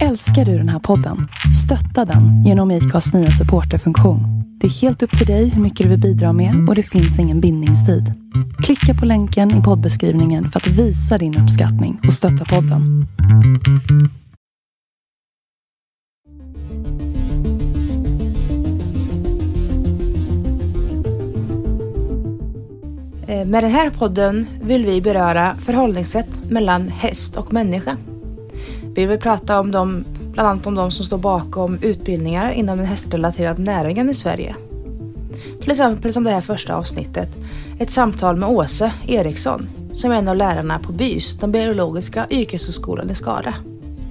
Älskar du den här podden? Stötta den genom IKAs nya supporterfunktion. Det är helt upp till dig hur mycket du vill bidra med och det finns ingen bindningstid. Klicka på länken i poddbeskrivningen för att visa din uppskattning och stötta podden. Eh, med den här podden vill vi beröra förhållningssätt mellan häst och människa. Vi vill prata om dem, bland annat om de som står bakom utbildningar inom den hästrelaterade näringen i Sverige. Till exempel som det här första avsnittet, ett samtal med Åse Eriksson som är en av lärarna på BYS, den biologiska yrkeshögskolan i Skara.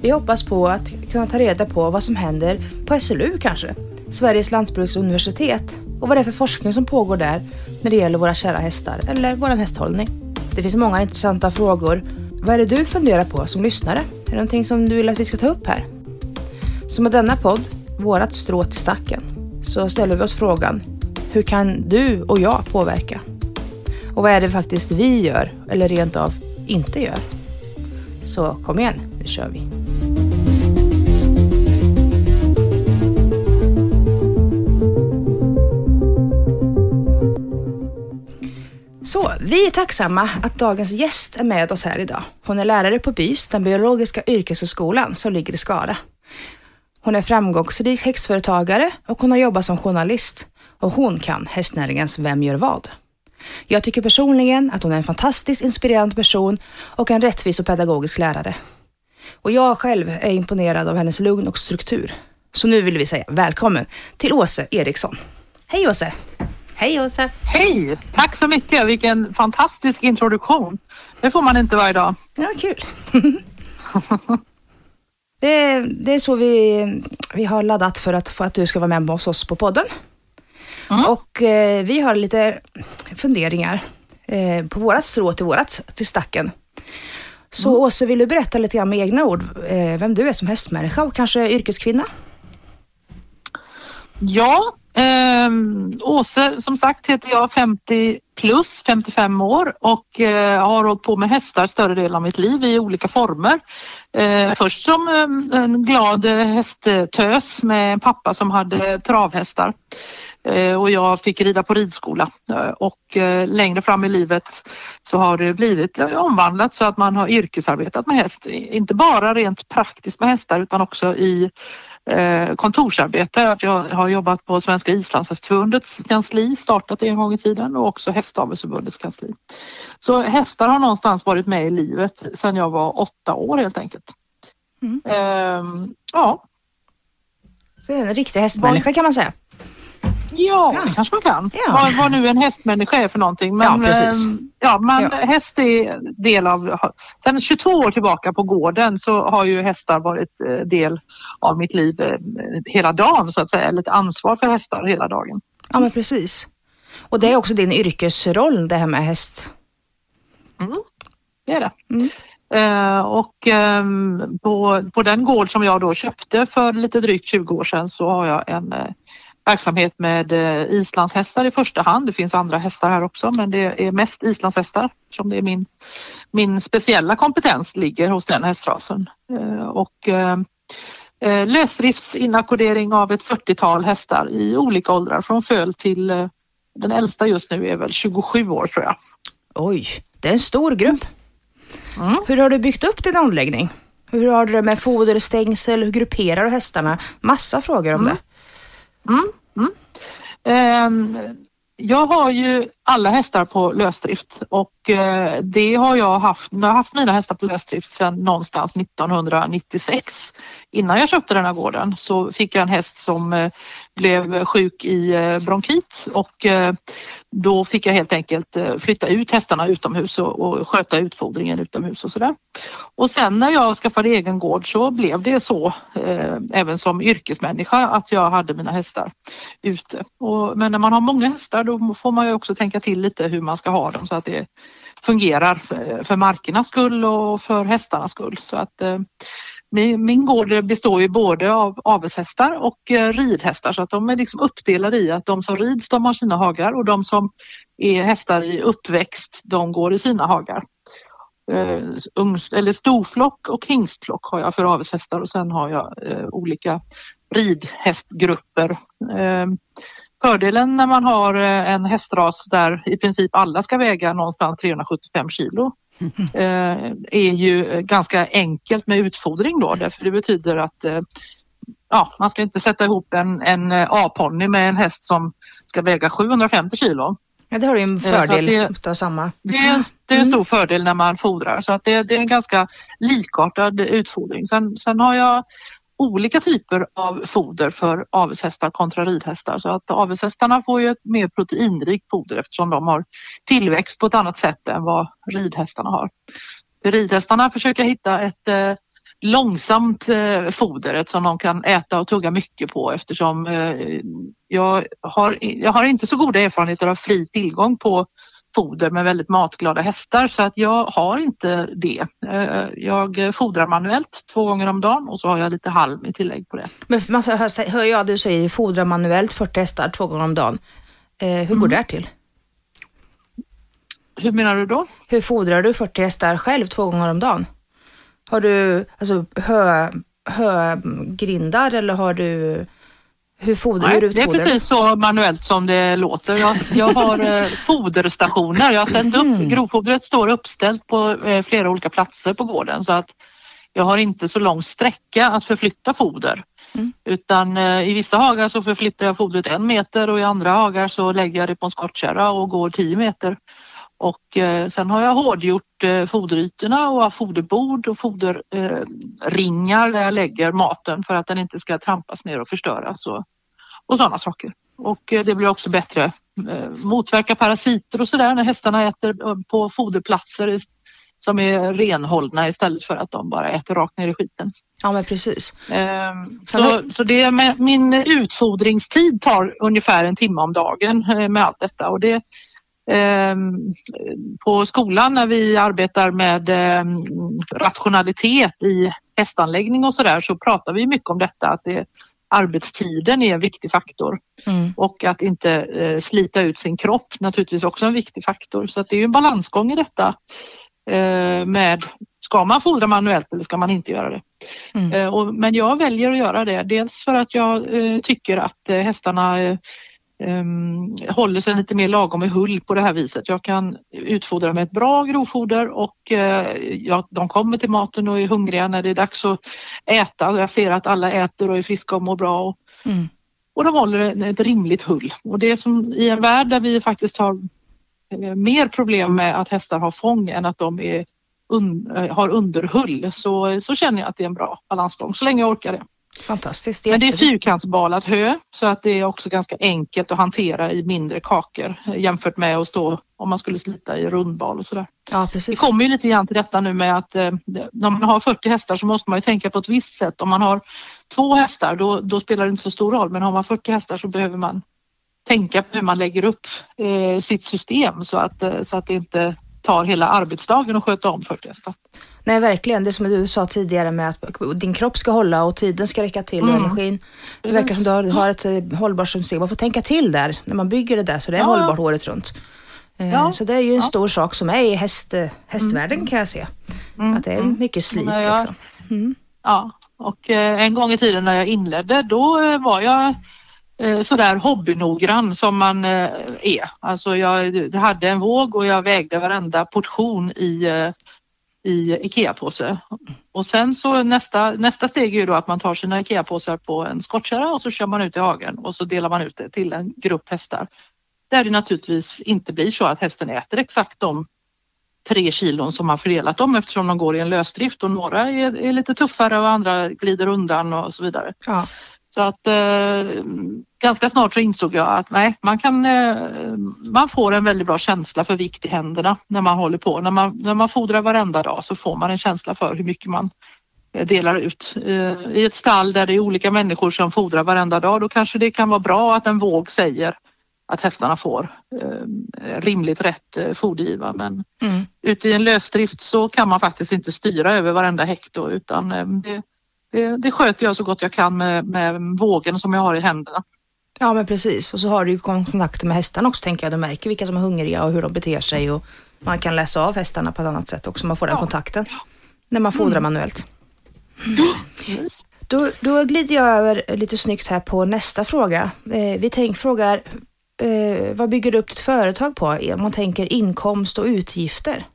Vi hoppas på att kunna ta reda på vad som händer på SLU kanske, Sveriges lantbruksuniversitet och vad det är för forskning som pågår där när det gäller våra kära hästar eller vår hästhållning. Det finns många intressanta frågor. Vad är det du funderar på som lyssnare? Är det någonting som du vill att vi ska ta upp här? Så med denna podd, vårat strå till stacken, så ställer vi oss frågan hur kan du och jag påverka? Och vad är det faktiskt vi gör eller rent av inte gör? Så kom igen, nu kör vi. Så, vi är tacksamma att dagens gäst är med oss här idag. Hon är lärare på BYS, den biologiska yrkeshögskolan som ligger i Skara. Hon är framgångsrik häxföretagare och hon har jobbat som journalist. Och hon kan hästnäringens Vem gör vad? Jag tycker personligen att hon är en fantastiskt inspirerande person och en rättvis och pedagogisk lärare. Och jag själv är imponerad av hennes lugn och struktur. Så nu vill vi säga välkommen till Åse Eriksson. Hej Åse! Hej Åsa! Hej! Tack så mycket. Vilken fantastisk introduktion. Det får man inte varje dag. Ja, kul. det, är, det är så vi, vi har laddat för att, för att du ska vara med hos oss på podden. Mm. Och eh, vi har lite funderingar eh, på vårat strå till vårat till stacken. Så Mm. Åse, vill du berätta lite grann med egna ord eh, vem du är som hästmänniska och kanske yrkeskvinna? Ja, Eh, Åse som sagt heter jag 50 plus, 55 år och eh, har hållit på med hästar större delen av mitt liv i olika former. Eh, först som eh, en glad hästtös med en pappa som hade travhästar. Eh, och jag fick rida på ridskola Eh, och eh, längre fram i livet så har det blivit omvandlat så att man har yrkesarbetat med häst. Inte bara rent praktiskt med hästar utan också i kontorsarbete. Att Jag har jobbat på Svenska Islandshästförbundets kansli, startat det en gång i tiden och också Hästavelsförbundets kansli. Så hästar har någonstans varit med i livet sedan jag var åtta år helt enkelt. Mm. Ehm, ja, Så en riktig hästmänniska kan man säga. Ja, Ja. kanske man kan. Ja. Vad, vad nu en hästmänniska är för någonting. Men, Ja, precis. ehm, ja, men Ja. häst är del av... Sedan 22 år tillbaka på gården så har ju hästar varit eh, del av mitt liv eh, hela dagen så att säga. Eller ett ansvar för hästar hela dagen. Ja, men precis. Och det är också din yrkesroll, det här med häst. Mm, det är det. Mm. Eh, och ehm, på, på den gård som jag då köpte för lite drygt 20 år sedan så har jag en eh, verksamhet med eh, islandshästar i första hand. Det finns andra hästar här också men det är mest islandshästar som det är min, min speciella kompetens ligger hos den hästrasen. Eh, och eh, lösdriftsinakkodering av ett 40-tal hästar i olika åldrar från föl till den äldsta just nu är väl 27 år tror jag. Oj, det är en stor grupp. Mm. Hur har du byggt upp din anläggning? Hur har du det med foder, stängsel, hur grupperar du hästarna? Massa frågor om Mm. det. Mm, mm. Eh, jag har ju alla hästar på lösdrift och eh, det har jag haft. Jag har haft mina hästar på lösdrift sedan någonstans 1996. Innan jag köpte den här gården så fick jag en häst som eh, blev sjuk i eh, bronkit och då fick jag helt enkelt flytta ut hästarna utomhus och, sköta utfodringen utomhus och sådär. Och sen när jag skaffade egen gård så blev det så även som yrkesmänniska att jag hade mina hästar ute. Men när man har många hästar då får man ju också tänka till lite hur man ska ha dem så att det fungerar för, för markernas skull och för hästarnas skull. Så att, eh, min, min gård består ju både av avelshästar och eh, ridhästar så att de är liksom uppdelade i att de som rids de har sina hagar och de som är hästar i uppväxt de går i sina hagar. eh, ungs, eller storflock och hingstflock har jag för avelshästar och sen har jag eh, olika ridhästgrupper. Eh, fördelen när man har eh, en hästras där i princip alla ska väga någonstans 375 kilo eh, är ju ganska enkelt med utfodring då därför det betyder att eh, ja, man ska inte sätta ihop en, en A-ponny med en häst som ska väga 750 kilo. Ja, det har du en fördel det, av samma. Det är, det är en stor fördel när man fodrar så att det, det är en ganska likartad utfodring. Sen, sen har jag olika typer av foder för avelshästar kontra ridhästar så att avelshästarna får ju ett mer proteinrikt foder eftersom de har tillväxt på ett annat sätt än vad ridhästarna har. Ridhästarna försöker hitta ett eh, långsamt eh, foder som de kan äta och tugga mycket på eftersom eh, jag, har, jag har inte så goda erfarenheter av fri tillgång på foder med väldigt matglada hästar så att jag har inte det. Eh, jag fodrar manuellt två gånger om dagen och så har jag lite halm i tillägg på det. Men man hör, hör jag du säger fodra manuellt 40 hästar två gånger om dagen. Eh, hur går mm. det här till? Hur menar du då? Hur fodrar du 40 hästar själv två gånger om dagen? Har du alltså hö, högrindar eller har du hur fodrar Nej, du Det är precis så manuellt som det låter. Jag, jag har eh, foderstationer. Jag har ställt upp, mm. grovfodret står uppställt på eh, flera olika platser på gården så att jag har inte så lång sträcka att förflytta foder. Mm. Utan eh, i vissa hagar så förflyttar jag fodret en meter och i andra hagar så lägger jag det på en skottkärra och går tio meter. Och eh, sen har jag hårdgjort eh, foderytorna och har foderbord och foderringar eh, där jag lägger maten för att den inte ska trampas ner och förstöras och, och sådana saker. Och det blir också bättre, motverka parasiter och sådär när hästarna äter på foderplatser som är renhållna istället för att de bara äter rakt ner i skiten. Ja men precis. Ehm, så, så det med, min utfodringstid tar ungefär en timme om dagen med allt detta och det på skolan när vi arbetar med ehm, rationalitet i hästanläggning och sådär så pratar vi mycket om detta att det, arbetstiden är en viktig faktor mm. och att inte eh, slita ut sin kropp naturligtvis också en viktig faktor så att det är en balansgång i detta eh, med ska man fodra manuellt eller ska man inte göra det? Mm. Eh, men jag väljer att göra det dels för att jag tycker att hästarna um, håller sig lite mer lagom i hull på det här viset. Jag kan utfodra med ett bra grovfoder och uh, ja, de kommer till maten och är hungriga när det är dags att äta. Jag ser att alla äter och är friska och mår bra. Och, mm. och de håller ett rimligt hull. Och det är som i en värld där vi faktiskt har uh, mer problem med att hästar har fång än att de är un, uh, har underhull så, så känner jag att det är en bra balansgång så länge jag orkar det. Fantastiskt. Men det är fyrkantsbalat hö så att det är också ganska enkelt att hantera i mindre kakor jämfört med att stå om man skulle slita i rundbal och sådär. Ja, precis. Vi kommer ju lite grann till detta nu med att eh, när man har 40 hästar så måste man ju tänka på ett visst sätt. Om man har två hästar då, då spelar det inte så stor roll men har man 40 hästar så behöver man tänka på hur man lägger upp eh, sitt system så att, eh, så att det inte tar hela arbetsdagen att sköta om 40 hästar. Nej, verkligen. Det som du sa tidigare med att din kropp ska hålla och tiden ska räcka till mm. och energin. Det verkar som du har ett eh, hållbart system. Man får tänka till där när man bygger det där så det är ja. hållbart året runt. Eh, ja. Så det är ju en ja. stor sak som är i häst, eh, hästvärlden mm. kan jag se. Mm. Att det är mm. mycket slit. Ja, liksom. Mm. ja. och en gång i tiden när jag inledde då var jag Eh, sådär hobbynoggrann som man eh, är. Alltså jag hade en våg och jag vägde varenda portion i eh, i IKEA-påse. Och sen så nästa, nästa steg är ju då att man tar sina IKEA-påsar på en skottkärra och så kör man ut i hagen och så delar man ut det till en grupp hästar. Där det naturligtvis inte blir så att hästen äter exakt de tre kilon som man fördelat dem eftersom de går i en lösdrift och några är, är lite tuffare och andra glider undan och så vidare. Ja. Så att eh, ganska snart så insåg jag att nej, man kan, eh, man får en väldigt bra känsla för vikt i händerna när man håller på. När man, när man fodrar varenda dag så får man en känsla för hur mycket man eh, delar ut. Eh, I ett stall där det är olika människor som fodrar varenda dag då kanske det kan vara bra att en våg säger att hästarna får eh, rimligt rätt eh, fodergiva. Men mm. ute i en lösdrift så kan man faktiskt inte styra över varenda hekto utan eh, det, det, det sköter jag så gott jag kan med, med vågen som jag har i händerna. Ja men precis och så har du ju kontakter med hästarna också tänker jag. Du märker vilka som är hungriga och hur de beter sig och man kan läsa av hästarna på ett annat sätt också. Man får den Ja. kontakten när man fodrar Mm. manuellt. Precis. Då, då glider jag över lite snyggt här på nästa fråga. Eh, vi tänk, frågar, eh, vad bygger du upp ditt företag på? Om man tänker inkomst och utgifter.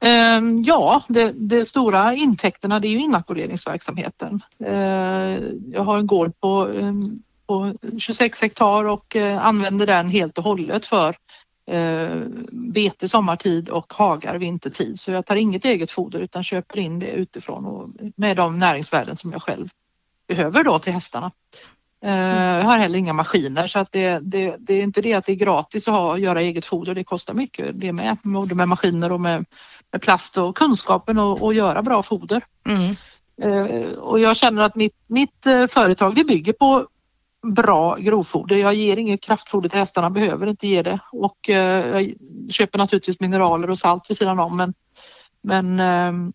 Ehm, ja, det, det stora intäkterna det är ju inackorderingsverksamheten. Ehm, jag har en gård på, ehm, på 26 hektar och eh, använder den helt och hållet för eh, bete sommartid och hagar vintertid. Så jag tar inget eget foder utan köper in det utifrån och med de näringsvärden som jag själv behöver då till hästarna. Eh, Jag har heller inga maskiner så att det, det, det är inte det att det är gratis att ha, göra eget foder. Det kostar mycket det med, både med maskiner och med, med plast och kunskapen och, och göra bra foder. Mm. Eh, och jag känner att mitt, mitt eh, företag det bygger på bra grovfoder. Jag ger inget kraftfoder till hästarna, behöver inte ge det och eh, jag köper naturligtvis mineraler och salt vid sidan om men, men ehm, eh,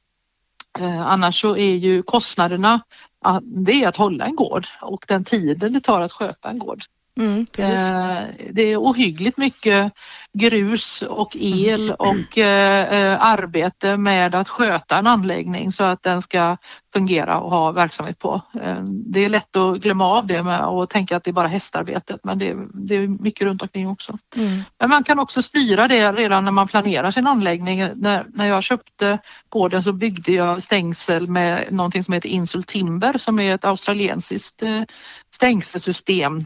Eh, annars så är ju kostnaderna det är att hålla en gård och den tiden det tar att sköta en gård. Mm. Eh, Det är ohyggligt mycket grus och el och eh, eh, arbete med att sköta en anläggning så att den ska fungera och ha verksamhet på. Det är lätt att glömma av det med och tänka att det är bara hästarbetet men det är, det är mycket runt omkring också. Mm. Men man kan också styra det redan när man planerar sin anläggning. När, när jag köpte gården så byggde jag stängsel med någonting som heter Insul Timber som är ett australiensiskt stängselsystem.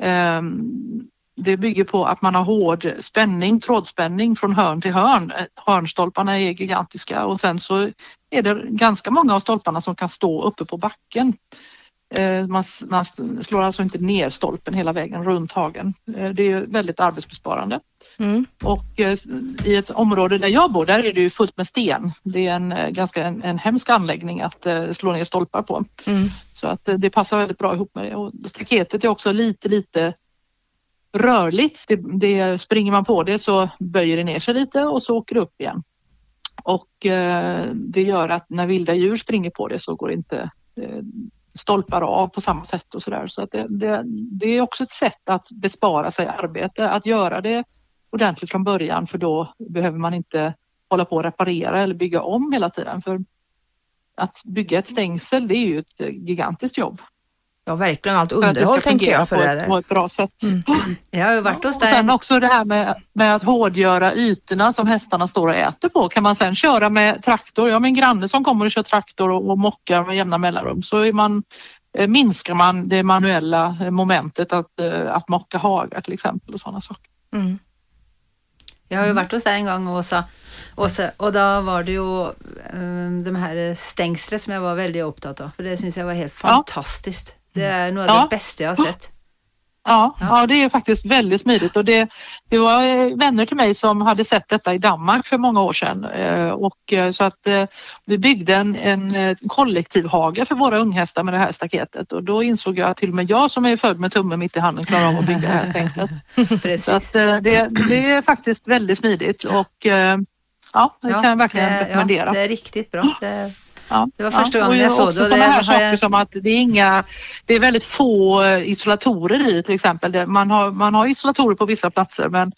Ehm, det bygger på att man har hård spänning, trådspänning från hörn till hörn. Eh, hörnstolparna är gigantiska och sen så är det ganska många av stolparna som kan stå uppe på backen. Eh, Man, man slår alltså inte ner stolpen hela vägen runt hagen. Eh, Det är väldigt arbetsbesparande. Mm. Och eh, i ett område där jag bor, där är det ju fullt med sten. Det är en ganska en, en hemsk anläggning att slå ner stolpar på. Mm. Så att det passar väldigt bra ihop med det. Och staketet är också lite, lite rörligt. Det, det, springer man på det så böjer det ner sig lite och så åker det upp igen. Och det gör att när vilda djur springer på det så går inte eh, stolpar av på samma sätt och sådär. Så att det, det, det är också ett sätt att bespara sig arbete, att göra det ordentligt från början för då behöver man inte hålla på och reparera eller bygga om hela tiden. För att bygga ett stängsel det är ju ett gigantiskt jobb. Ja, verkligen allt underhåll tänker jag för på, det ett, på ett bra sätt. Mm. Jag har ju varit hos Och sen också det här med, med att hårdgöra ytorna som hästarna står och äter på. Kan man sen köra med traktor, jag har min granne som kommer och kör traktor och, och mockar med jämna mellanrum så är man, eh, minskar man det manuella eh, momentet att, eh, att mocka hagar till exempel och sådana saker. Mm. Jag har ju varit hos dig en gång Åsa. Åsa och då var det ju um, de här stängslet som jag var väldigt upptatt av. För det syns jag var helt Ja. Det är nog av Ja. det bästa jag har sett. Ja, Ja. ja. det är faktiskt väldigt smidigt och det, det var eh, vänner till mig som hade sett detta i Danmark för många år sedan eh, och eh, så att vi byggde en, en kollektivhage för våra unghästar med det här staketet och då insåg jag att till och med jag som är född med tummen mitt i handen klarar av att bygga det här stängslet. Så att det, det är faktiskt väldigt smidigt och ja, det kan jag verkligen rekommendera. Ja, det är riktigt bra. Det, Ja, Det var första ja. gången och jag såg det sådana här saker jag- som att det är inga, det är väldigt få eh, isolatorer i det till exempel. Man har, man har isolatorer på vissa platser men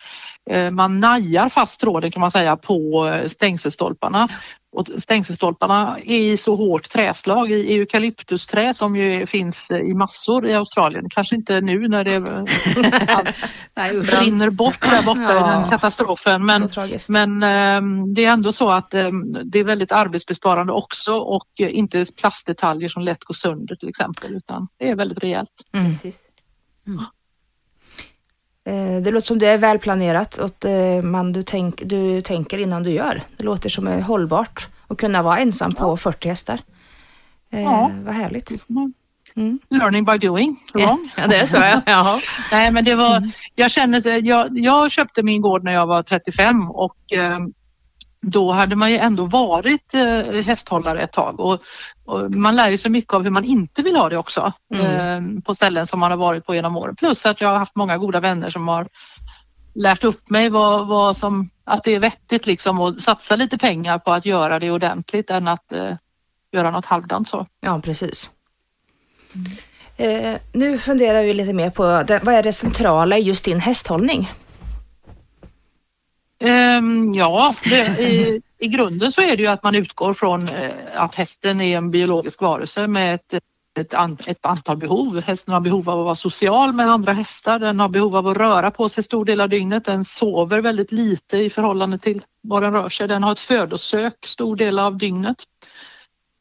eh, man najar fast tråden kan man säga på eh, stängselstolparna. Och stängselstolparna är i så hårt träslag i eukalyptusträ som ju finns i massor i Australien. Kanske inte nu när det allt brinner bort där borta i Ja. den katastrofen. Men men ehm, det är ändå så att ehm, det är väldigt arbetsbesparande också och inte plastdetaljer som lätt går sönder till exempel utan det är väldigt rejält. Mm. Precis. Eh, Det låter som det är välplanerat och eh, man, du, tänk, du tänker innan du gör. Det låter som är hållbart att kunna vara ensam på 40 hästar. Eh, Ja. Vad härligt. Mm. Learning by doing, wrong. Ja, det är så ja. Jaha. Nej men det var, jag känner, jag, jag köpte min gård när jag var 35 och då hade man ju ändå varit eh, hästhållare ett tag och, och man lär ju sig mycket av hur man inte vill ha det också Mm. eh, på ställen som man har varit på genom åren. Plus att jag har haft många goda vänner som har lärt upp mig vad, vad som, att det är vettigt liksom att satsa lite pengar på att göra det ordentligt än att eh, göra något halvdant så. Ja, precis. Eh, nu funderar vi lite mer på det, vad är det centrala i just din hästhållning? Um, ja, det, i, i grunden så är det ju att man utgår från eh, att hästen är en biologisk varelse med ett, ett, ett, antal behov. Hästen har behov av att vara social med andra hästar, den har behov av att röra på sig stor del av dygnet, den sover väldigt lite i förhållande till vad den rör sig, den har ett födosök stor del av dygnet.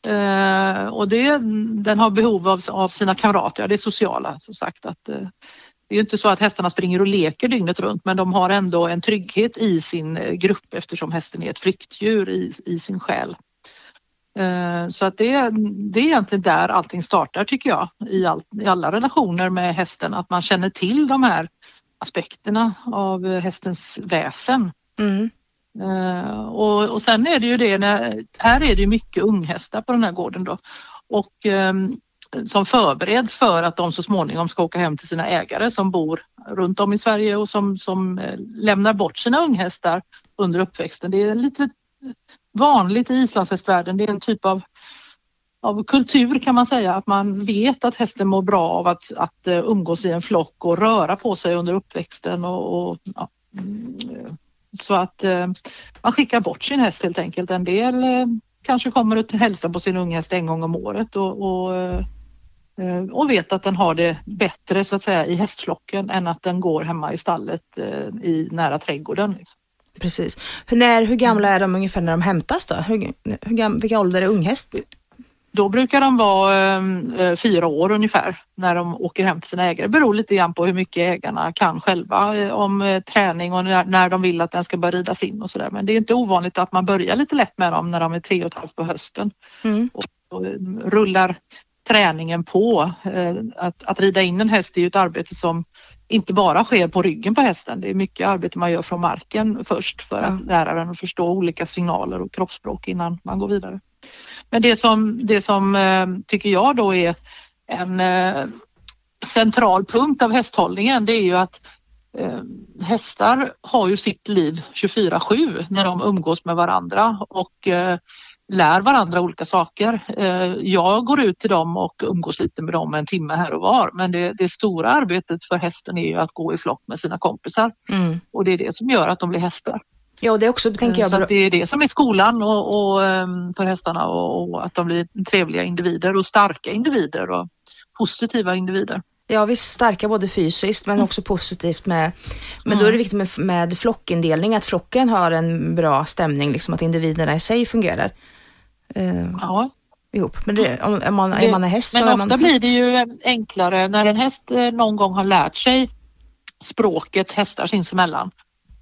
Uh, och det, den har behov av, av sina kamrater, ja, det är sociala som sagt. Att, uh, det är inte så att hästarna springer och leker dygnet runt men de har ändå en trygghet i sin eh, grupp eftersom hästen är ett flyktdjur i, i sin själ. Eh, så att det, det är egentligen där allting startar tycker jag i, all, i alla relationer med hästen, att man känner till de här aspekterna av hästens väsen. Mm. Uh, och, och sen är det ju det, när, här är det mycket unghästar på den här gården då. Och um, som förbereds för att de så småningom ska åka hem till sina ägare som bor runt om i Sverige och som, som eh, lämnar bort sina unghästar under uppväxten. Det är lite vanligt i islandshästvärlden. Det är en typ av, av kultur kan man säga, att man vet att hästen mår bra av att, att eh, umgås i en flock och röra på sig under uppväxten. Och, och ja. Mm, så att eh, man skickar bort sin häst helt enkelt. En del eh, kanske kommer att hälsa på sin unghäst en gång om året och, och Eh, och vet att den har det bättre så att säga i hästflocken än att den går hemma i stallet eh, i nära trädgården. Liksom. Precis. Hur, när, hur gamla är de ungefär när de hämtas då? Hur, hur, vilka ålder är unghäst? Då brukar de vara eh, fyra år ungefär när de åker hem till sina ägare. Det beror lite grann på hur mycket ägarna kan själva eh, om eh, träning och när, när, de vill att den ska börja ridas in och sådär. Men det är inte ovanligt att man börjar lite lätt med dem när de är tre och ett halvt på hösten mm. och, och rullar träningen på. Eh, att, att rida in en häst är ju ett arbete som inte bara sker på ryggen på hästen. Det är mycket arbete man gör från marken först för att lära den att förstå olika signaler och kroppsspråk innan man går vidare. Men det som, det som eh, tycker jag då är en eh, central punkt av hästhållningen det är ju att hästar har ju sitt liv 24-7 när de umgås med varandra och lär varandra olika saker. Eh, jag går ut till dem och umgås lite med dem en timme här och var men det, det stora arbetet för hästen är ju att gå i flock med sina kompisar mm. och det är det som gör att de blir hästar. Ja, det är också, tänker jag. Så det är det som är skolan och, och ehm, för hästarna och, och, att de blir trevliga individer och starka individer och positiva individer. Ja visst, starka både fysiskt men också positivt med, men då är det viktigt med, med flockindelning, att flocken har en bra stämning, liksom att individerna i sig fungerar eh, ja. ihop. Men det, om, är, man, är man en häst men så man ofta blir det ju enklare när en häst eh, någon gång har lärt sig språket hästar sinsemellan.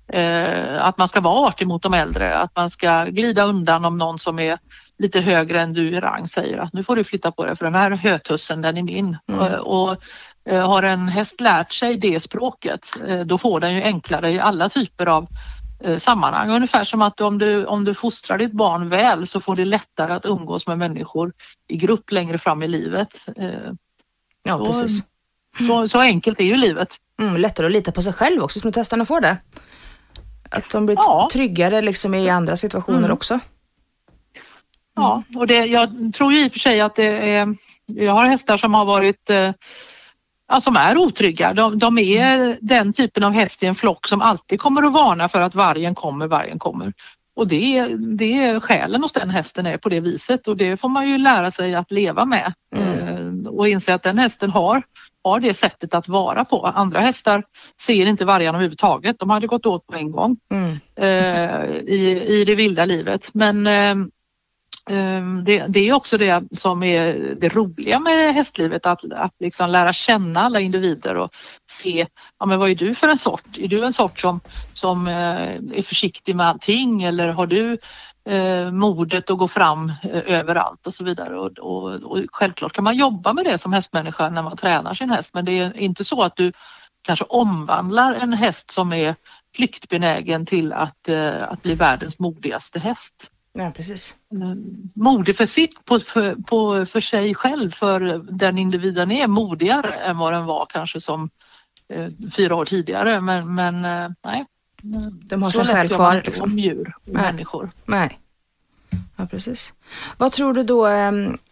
Eh, att man ska vara artig mot de äldre, att man ska glida undan om någon som är lite högre än du i rang säger att nu får du flytta på dig för den här hötussen den är min. Mm. Och, och eh, har en häst lärt sig det språket eh, då får den ju enklare i alla typer av Eh, sammanhang. Ungefär som att om du, om du fostrar ditt barn väl så får det lättare att umgås med människor i grupp längre fram i livet. Eh, ja, så, precis. Så, så, enkelt är ju livet. Mm, lättare att lita på sig själv också, som testarna får det. Att de blir ja. tryggare liksom i andra situationer mm. också. Mm. Ja, och det, jag tror ju i och för sig att det är, jag har hästar som har varit eh, ja, som är otrygga. De, de, är den typen av häst i en flock som alltid kommer att varna för att vargen kommer, vargen kommer. Och det, det är själen hos den hästen är på det viset och det får man ju lära sig att leva med mm. Eh, och inse att den hästen har, har det sättet att vara på. Andra hästar ser inte vargarna överhuvudtaget. De hade gått åt på en gång mm. eh, i, i det vilda livet. Men eh, Ehm, det, det, är också det som är det roliga med hästlivet, att, att liksom lära känna alla individer och se ja, men vad är du för en sort? Är du en sort som, som eh, är försiktig med allting eller har du eh, modet att gå fram eh, överallt och så vidare. Och, och, och, självklart kan man jobba med det som hästmänniska när man tränar sin häst men det är inte så att du kanske omvandlar en häst som är flyktbenägen till att, eh, att bli världens modigaste häst. Ja, precis. Modig för sitt, på, för, på, för sig själv, för den individen är modigare än vad den var kanske som eh, fyra år tidigare. Men, men eh, nej. De har sig själv kvar. Liksom. om djur och nej. människor. Nej. Ja, precis. Vad tror du då eh,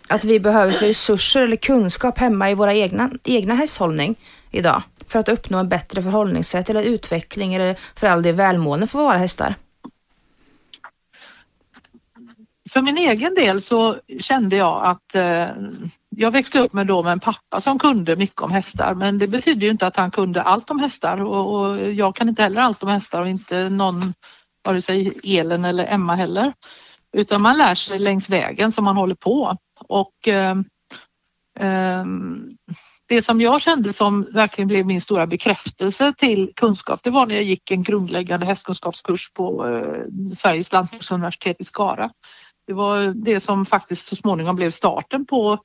att vi behöver för resurser eller kunskap hemma i våra egna, egna hästhållning idag? för att uppnå en bättre förhållningssätt eller utveckling eller för all del välmående för våra hästar? För min egen del så kände jag att eh, jag växte upp med, då med en pappa som kunde mycket om hästar men det betyder ju inte att han kunde allt om hästar och, och jag kan inte heller allt om hästar och inte någon, vare sig Elen eller Emma heller. Utan man lär sig längs vägen som man håller på och eh, eh, det som jag kände som verkligen blev min stora bekräftelse till kunskap det var när jag gick en grundläggande hästkunskapskurs på eh, Sveriges lantbruksuniversitet i Skara. Det var det som faktiskt så småningom blev starten på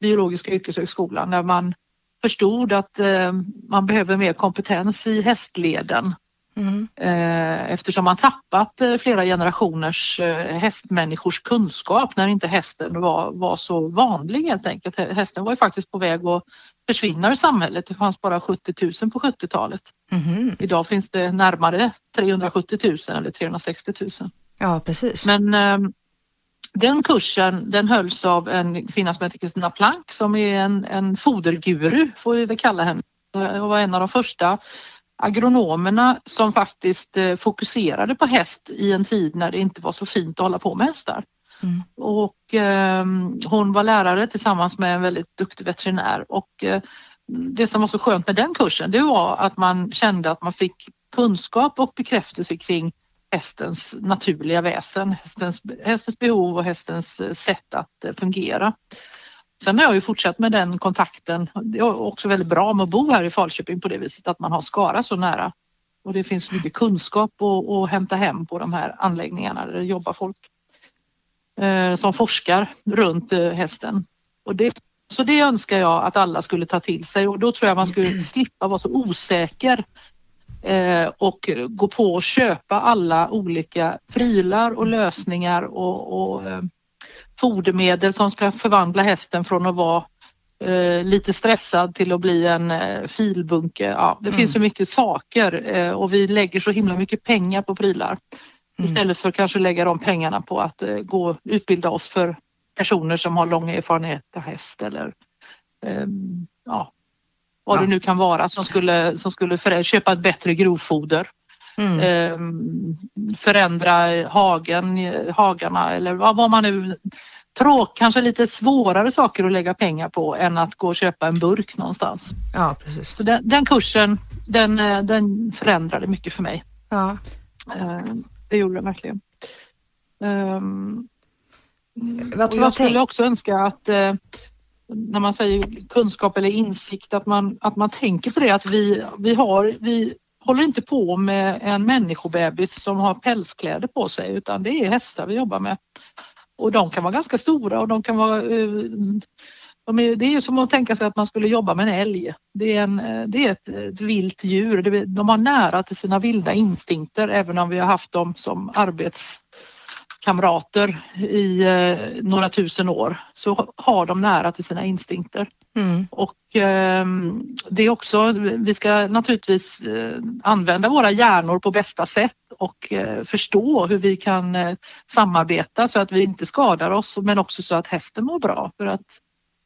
biologiska yrkeshögskolan när man förstod att eh, man behöver mer kompetens i hästleden. Mm. Eh, eftersom man tappat eh, flera generationers hästmänniskors kunskap när inte hästen var, var så vanlig helt enkelt. Hästen var ju faktiskt på väg att försvinna ur samhället. Det fanns bara 70 000 på 70-talet. Mm. Idag finns det närmare 370 000 eller 360 000. Ja precis. Men ehm, den kursen den hölls av en kvinna som heter Kristina Plank som är en, en foderguru får vi väl kalla henne. Hon var en av de första agronomerna som faktiskt eh, fokuserade på häst i en tid när det inte var så fint att hålla på med hästar. Mm. Och eh, hon var lärare tillsammans med en väldigt duktig veterinär och eh, det som var så skönt med den kursen det var att man kände att man fick kunskap och bekräftelse kring hästens naturliga väsen, hästens, hästens behov och hästens eh, sätt att eh, fungera. Sen har jag ju fortsatt med den kontakten. Det är också väldigt bra med att bo här i Falköping på det viset att man har Skara så nära. Och det finns mycket kunskap att, att hämta hem på de här anläggningarna där det jobbar folk eh, som forskar runt eh, hästen. Och det, så det önskar jag att alla skulle ta till sig och då tror jag man skulle slippa vara så osäker och gå på och köpa alla olika prylar och lösningar och, och eh, fodermedel som ska förvandla hästen från att vara eh, lite stressad till att bli en eh, filbunke. Ja, det mm. finns så mycket saker eh, och vi lägger så himla mycket pengar på prylar mm. istället för att kanske lägga de pengarna på att eh, gå utbilda oss för personer som har lång erfarenhet av häst eller ja, vad ja. det nu kan vara som skulle, som skulle för, köpa ett bättre grovfoder. Mm. Eh, förändra hagen, hagarna eller vad, vad man nu tråk, kanske lite svårare saker att lägga pengar på än att gå och köpa en burk någonstans. Ja, precis. Så den, den kursen, den, eh, den förändrade mycket för mig. Ja. Eh, det gjorde den verkligen. Um, vad, jag skulle också önska att eh, när man säger kunskap eller insikt att man, att man tänker på det att vi, vi, har, vi håller inte på med en människobebis som har pälskläder på sig utan det är hästar vi jobbar med. Och de kan vara ganska stora och de kan vara eh, de är, det är ju som att tänka sig att man skulle jobba med en älg. Det är, en, eh, det är ett, ett vilt djur. De har nära till sina vilda instinkter även om vi har haft dem som arbets kamrater i eh, några tusen år så har de nära till sina instinkter. Mm. Och eh, det är också, vi ska naturligtvis eh, använda våra hjärnor på bästa sätt och eh, förstå hur vi kan eh, samarbeta så att vi inte skadar oss men också så att hästen mår bra. För att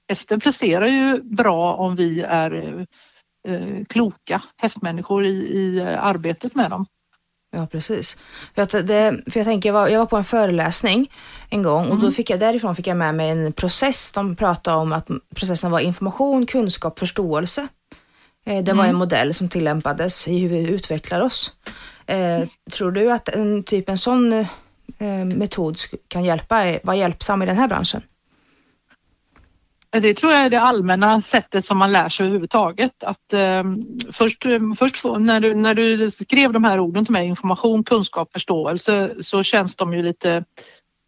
hästen presterar ju bra om vi är eh, kloka hästmänniskor i, i arbetet med dem. Ja, precis. För, att det, för jag tänker, jag var, jag var på en föreläsning en gång och mm. då fick jag, därifrån fick jag med mig en process. De pratade om att processen var information, kunskap, förståelse. Eh, det var mm. en modell som tillämpades i hur vi utvecklar oss. Eh, tror du att en typ en sån eh, metod kan hjälpa, vara hjälpsam i den här branschen? Det tror jag är det allmänna sättet som man lär sig överhuvudtaget. Att, eh, först först när, du, när du skrev de här orden till mig, information, kunskap, förståelse, så känns de ju lite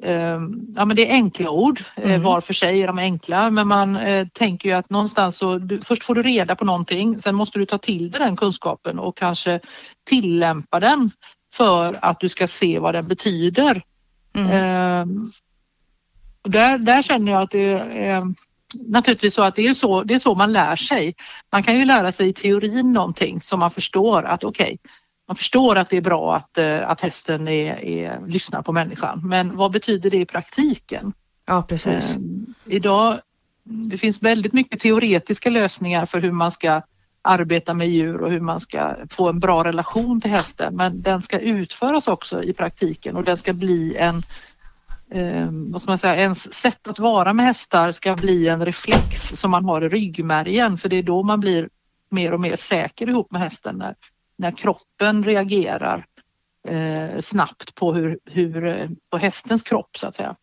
eh, Ja men det är enkla ord, eh, mm. var för sig är de enkla men man eh, tänker ju att någonstans så du, först får du reda på någonting, sen måste du ta till dig den kunskapen och kanske tillämpa den för att du ska se vad den betyder. Mm. Eh, där, där känner jag att det är naturligtvis så att det är så, det är så man lär sig. Man kan ju lära sig i teorin någonting som man förstår att okej, okay, man förstår att det är bra att, eh, att hästen är, är, lyssnar på människan. Men vad betyder det i praktiken? Ja, precis. Eh, idag, det finns väldigt mycket teoretiska lösningar för hur man ska arbeta med djur och hur man ska få en bra relation till hästen. Men den ska utföras också i praktiken och den ska bli en eh, vad ska man säga, ens sätt att vara med hästar ska bli en reflex som man har i ryggmärgen för det är då man blir mer och mer säker ihop med hästen när, när kroppen reagerar eh, snabbt på, hur, hur, eh, på hästens kropp så att säga.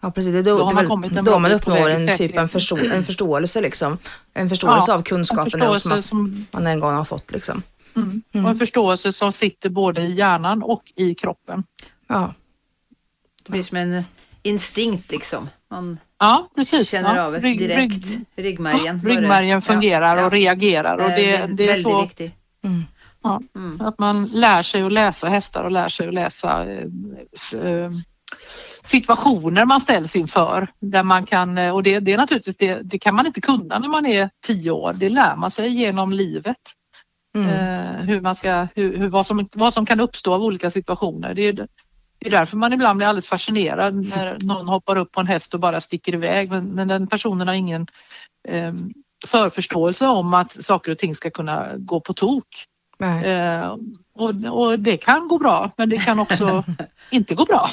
Ja precis, det är då, Då man kommit en då man uppnår en typ säkerhet. förstå, en förståelse liksom. En förståelse Ja, av En kunskapen som förståelse man, som, man en gång har fått liksom. mm, Mm. och en förståelse som sitter både i hjärnan och i kroppen. Ja, Det blir som en instinkt liksom. Man Ja precis. känner ja. av det Rygg- direkt. rygg- Ryggmärgen. det. Ryggmärgen fungerar Ja, ja. och reagerar och det, är det är väldigt så viktigt. mm. Ja. Mm. att man lär sig att läsa hästar och lär sig att läsa eh, eh, situationer man ställs inför. Där man kan, eh, och det, det är naturligtvis det, det kan man inte kunna när man är tio år. Det lär man sig genom livet. Mm. Eh, hur man ska, hur, hur, vad, som, vad som kan uppstå av olika situationer. Det är, det är därför man ibland blir alldeles fascinerad när någon hoppar upp på en häst och bara sticker iväg. Men, men den personen har ingen eh, förförståelse om att saker och ting ska kunna gå på tok. Eh, och, och det kan gå bra men det kan också inte gå bra.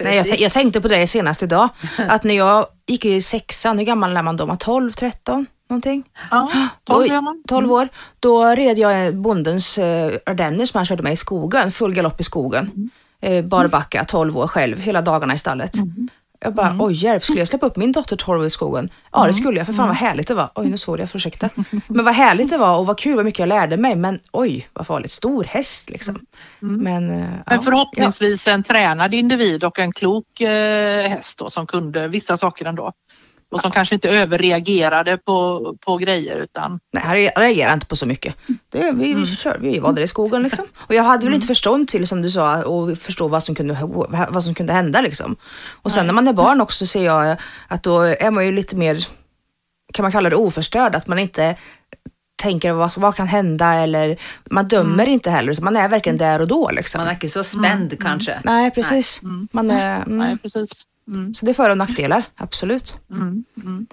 Nej, jag, jag tänkte på det senast idag. Att när jag gick i sexan, hur gammal är man då? Man 12, 13 någonting? Ja, tolv Oj, är man. 12 år. Då red jag bondens uh, ardenner som han körde med i skogen, full galopp i skogen. Eh, barbacka, 12 år själv, hela dagarna i stallet. Jag bara, oj hjälp, skulle jag släppa upp min dotter 12 år i skogen? Ja det skulle jag, för fan vad härligt det var. Oj nu svor jag, ursäkta. Men vad härligt det var och vad kul, vad mycket jag lärde mig. Men oj, vad farligt, stor häst liksom. Men, eh, Men ja. förhoppningsvis en tränad individ och en klok eh, häst då, som kunde vissa saker ändå. Och som kanske inte överreagerade på, på grejer utan Nej, här reagerar jag inte på så mycket. Det, vi, vi, kör, vi var där i skogen liksom. Och jag hade väl inte förstånd till, som du sa, och förstå vad som kunde, vad som kunde hända liksom. Och sen när man är barn också ser jag att då är man ju lite mer, kan man kalla det oförstörd, att man inte tänker vad, vad kan hända eller man dömer inte heller, utan man är verkligen där och då liksom. Man är inte så spänd kanske. Nej, precis. Mm. Man är, mm. nej precis. Mm, Så det är för och nackdelar, absolut. mm, mm.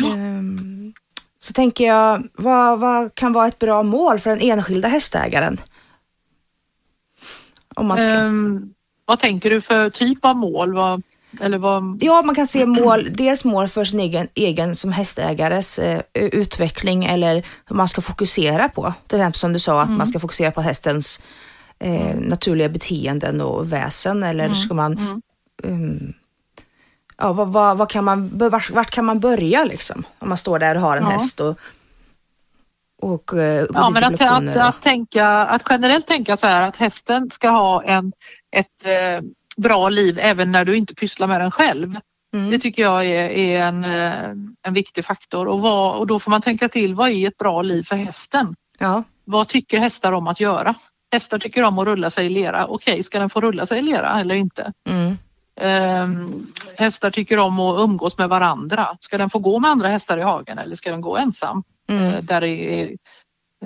Ehm, så tänker jag, vad, vad kan vara ett bra mål för den enskilda hästägaren? Om man ska, Ehm, vad tänker du för typ av mål? Vad, eller vad, ja, man kan se mål, dels mål för sin egen, egen som hästägares eh, utveckling eller vad man ska fokusera på. Till exempel som du sa, att man ska fokusera på hästens eh, naturliga beteenden och väsen eller ska man mm. um, Ja, vad, vad, vad kan man, vart, vart kan man börja liksom? Om man står där och har en Ja. häst och, och uh, går Ja, men att, att, och- att, tänka, att generellt tänka så här att hästen ska ha en, ett eh, bra liv även när du inte pysslar med den själv. Mm. Det tycker jag är, är en, eh, en viktig faktor och, vad, och då får man tänka till vad är ett bra liv för hästen? Ja, Vad tycker hästar om att göra? Hästar tycker om att rulla sig i lera. Okej, ska den få rulla sig i lera eller inte? mm. Ehm, hästar tycker om att umgås med varandra. Ska den få gå med andra hästar i hagen eller ska den gå ensam? Mm. Eh, där är,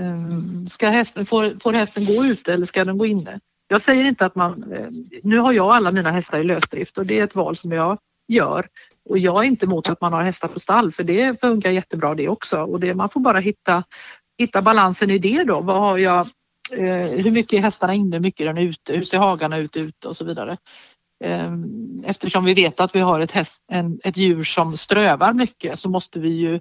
ehm, ska hästen, får, får hästen gå ute eller ska den gå inne? Jag säger inte att man... Eh, nu har jag alla mina hästar i lösdrift och det är ett val som jag gör. Och jag är inte emot att man har hästar på stall för det funkar jättebra det också. Och det, man får bara hitta, hitta balansen i det då. Vad har jag, eh, hur mycket är hästarna inne, hur mycket är den ute, hur ser hagarna ut ute och så vidare. Ehm, eftersom vi vet att vi har ett, häst, en, ett djur som strövar mycket så måste vi ju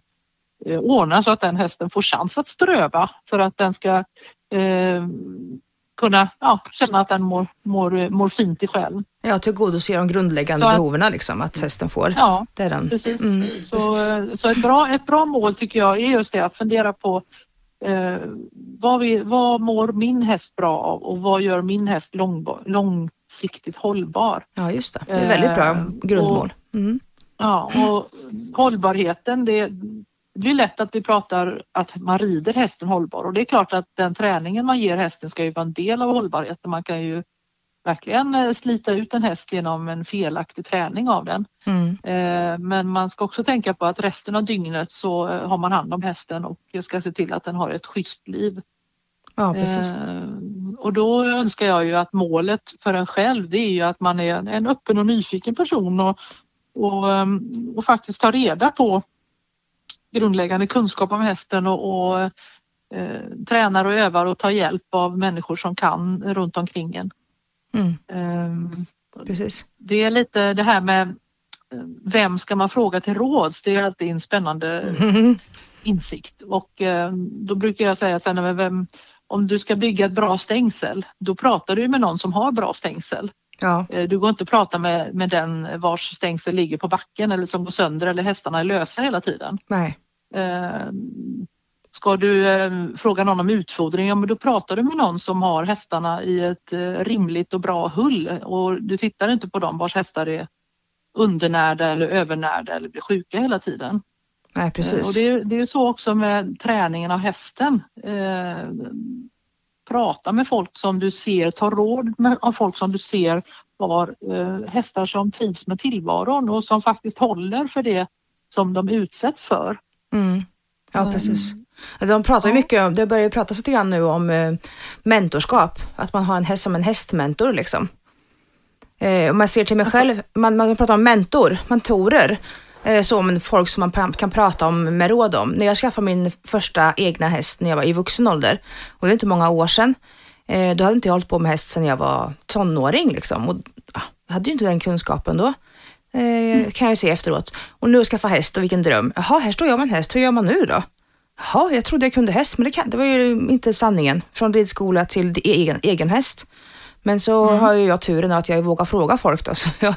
eh, ordna så att den hästen får chans att ströva för att den ska eh, kunna ja, känna att den mår, mår, mår fint i själen. ja tillgodose de grundläggande att- behoven liksom, att hästen får. Ja, Det är den. precis. Mm, så precis. så ett, bra, ett bra mål tycker jag är just det att fundera på eh, vad, vi, vad mår min häst bra av och vad gör min häst lång, långsiktigt hållbar? Ja, just det. Det är väldigt bra Eh, grundmål. Mm. Ja, och hållbarheten, det, det blir lätt att vi pratar att man rider hästen hållbar och det är klart att den träningen man ger hästen ska ju vara en del av hållbarheten. Man kan ju verkligen eh, slita ut en häst genom en felaktig träning av den. Mm. Eh, Men man ska också tänka på att resten av dygnet så eh, har man hand om hästen och ska se till att den har ett schysst liv. Ja, precis. Och då önskar jag ju att målet för en själv det är ju att man är en, en öppen och nyfiken person och, och, ehm, och faktiskt tar reda på grundläggande kunskap om hästen och, och eh, tränar och övar och tar hjälp av människor som kan runt omkring en. Mm. Ehm, Precis. Det är lite det här med eh, vem ska man fråga till råds? Det är alltid en spännande Mm. insikt och eh, då brukar jag säga sen vem, om du ska bygga ett bra stängsel, då pratar du med någon som har bra stängsel. Ja, Eh, Du går inte att prata med, med den vars stängsel ligger på backen eller som går sönder eller hästarna är lösa hela tiden. nej. Eh, Ska du eh, fråga någon om utfodring, ja, men då pratar du med någon som har hästarna i ett rimligt och bra hull och du tittar inte på dem vars hästar är undernärda eller övernärda eller blir sjuka hela tiden. Nej, precis. Och det är ju så också med träningen av hästen. Prata med folk som du ser, ta råd med, av folk som du ser har eh, hästar som trivs med tillvaron och som faktiskt håller för det som de utsätts för. Mm. Ja, Mm. precis. De pratar ju mycket om, det börjar ju pratas lite grann nu om eh, mentorskap, att man har en häst som en hästmentor liksom. Eh, om man ser till mig Alltså- själv, man, man pratar om mentor, mentorer, så om folk som man kan prata om med råd om. När jag skaffade min första egna häst när jag var i vuxen ålder, och det är inte många år sedan, eh, då hade inte jag hållit på med häst sedan jag var tonåring liksom. Och, ah, jag hade ju inte den kunskapen då. Eh, kan jag se efteråt. Och nu skaffa häst och vilken dröm. Jaha, här står jag med en häst. Hur gör man nu då? Jaha, jag trodde jag kunde häst, men det, kan, det var ju inte sanningen. Från ridskola till egen, egen häst. Men så har ju jag turen att jag vågar fråga folk då. Så jag,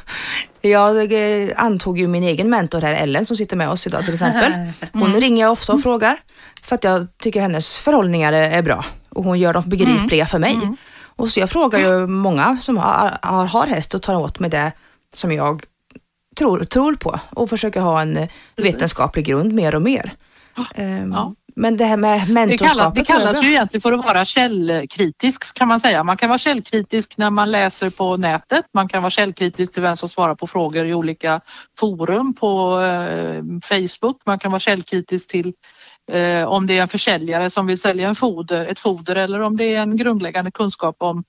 jag eh, antog ju min egen mentor här, Ellen, som sitter med oss idag till exempel. Hon ringer jag ofta och frågar för att jag tycker hennes förhållningar är, bra och hon gör dem begripliga för mig. Och så jag frågar ju många som har, har, häst och tar åt mig det som jag tror, tror på och försöker ha en Precis. vetenskaplig grund mer och mer. Ehm, Ja. Men det här med Det mentorskapet. kallas, det jag är kallas ju egentligen för att vara källkritisk kan man säga. Man kan vara källkritisk när man läser på nätet. Man kan vara källkritisk till vem som svarar på frågor i olika forum på eh, Facebook. Man kan vara källkritisk till eh, om det är en försäljare som vill sälja en foder, ett foder eller om det är en grundläggande kunskap om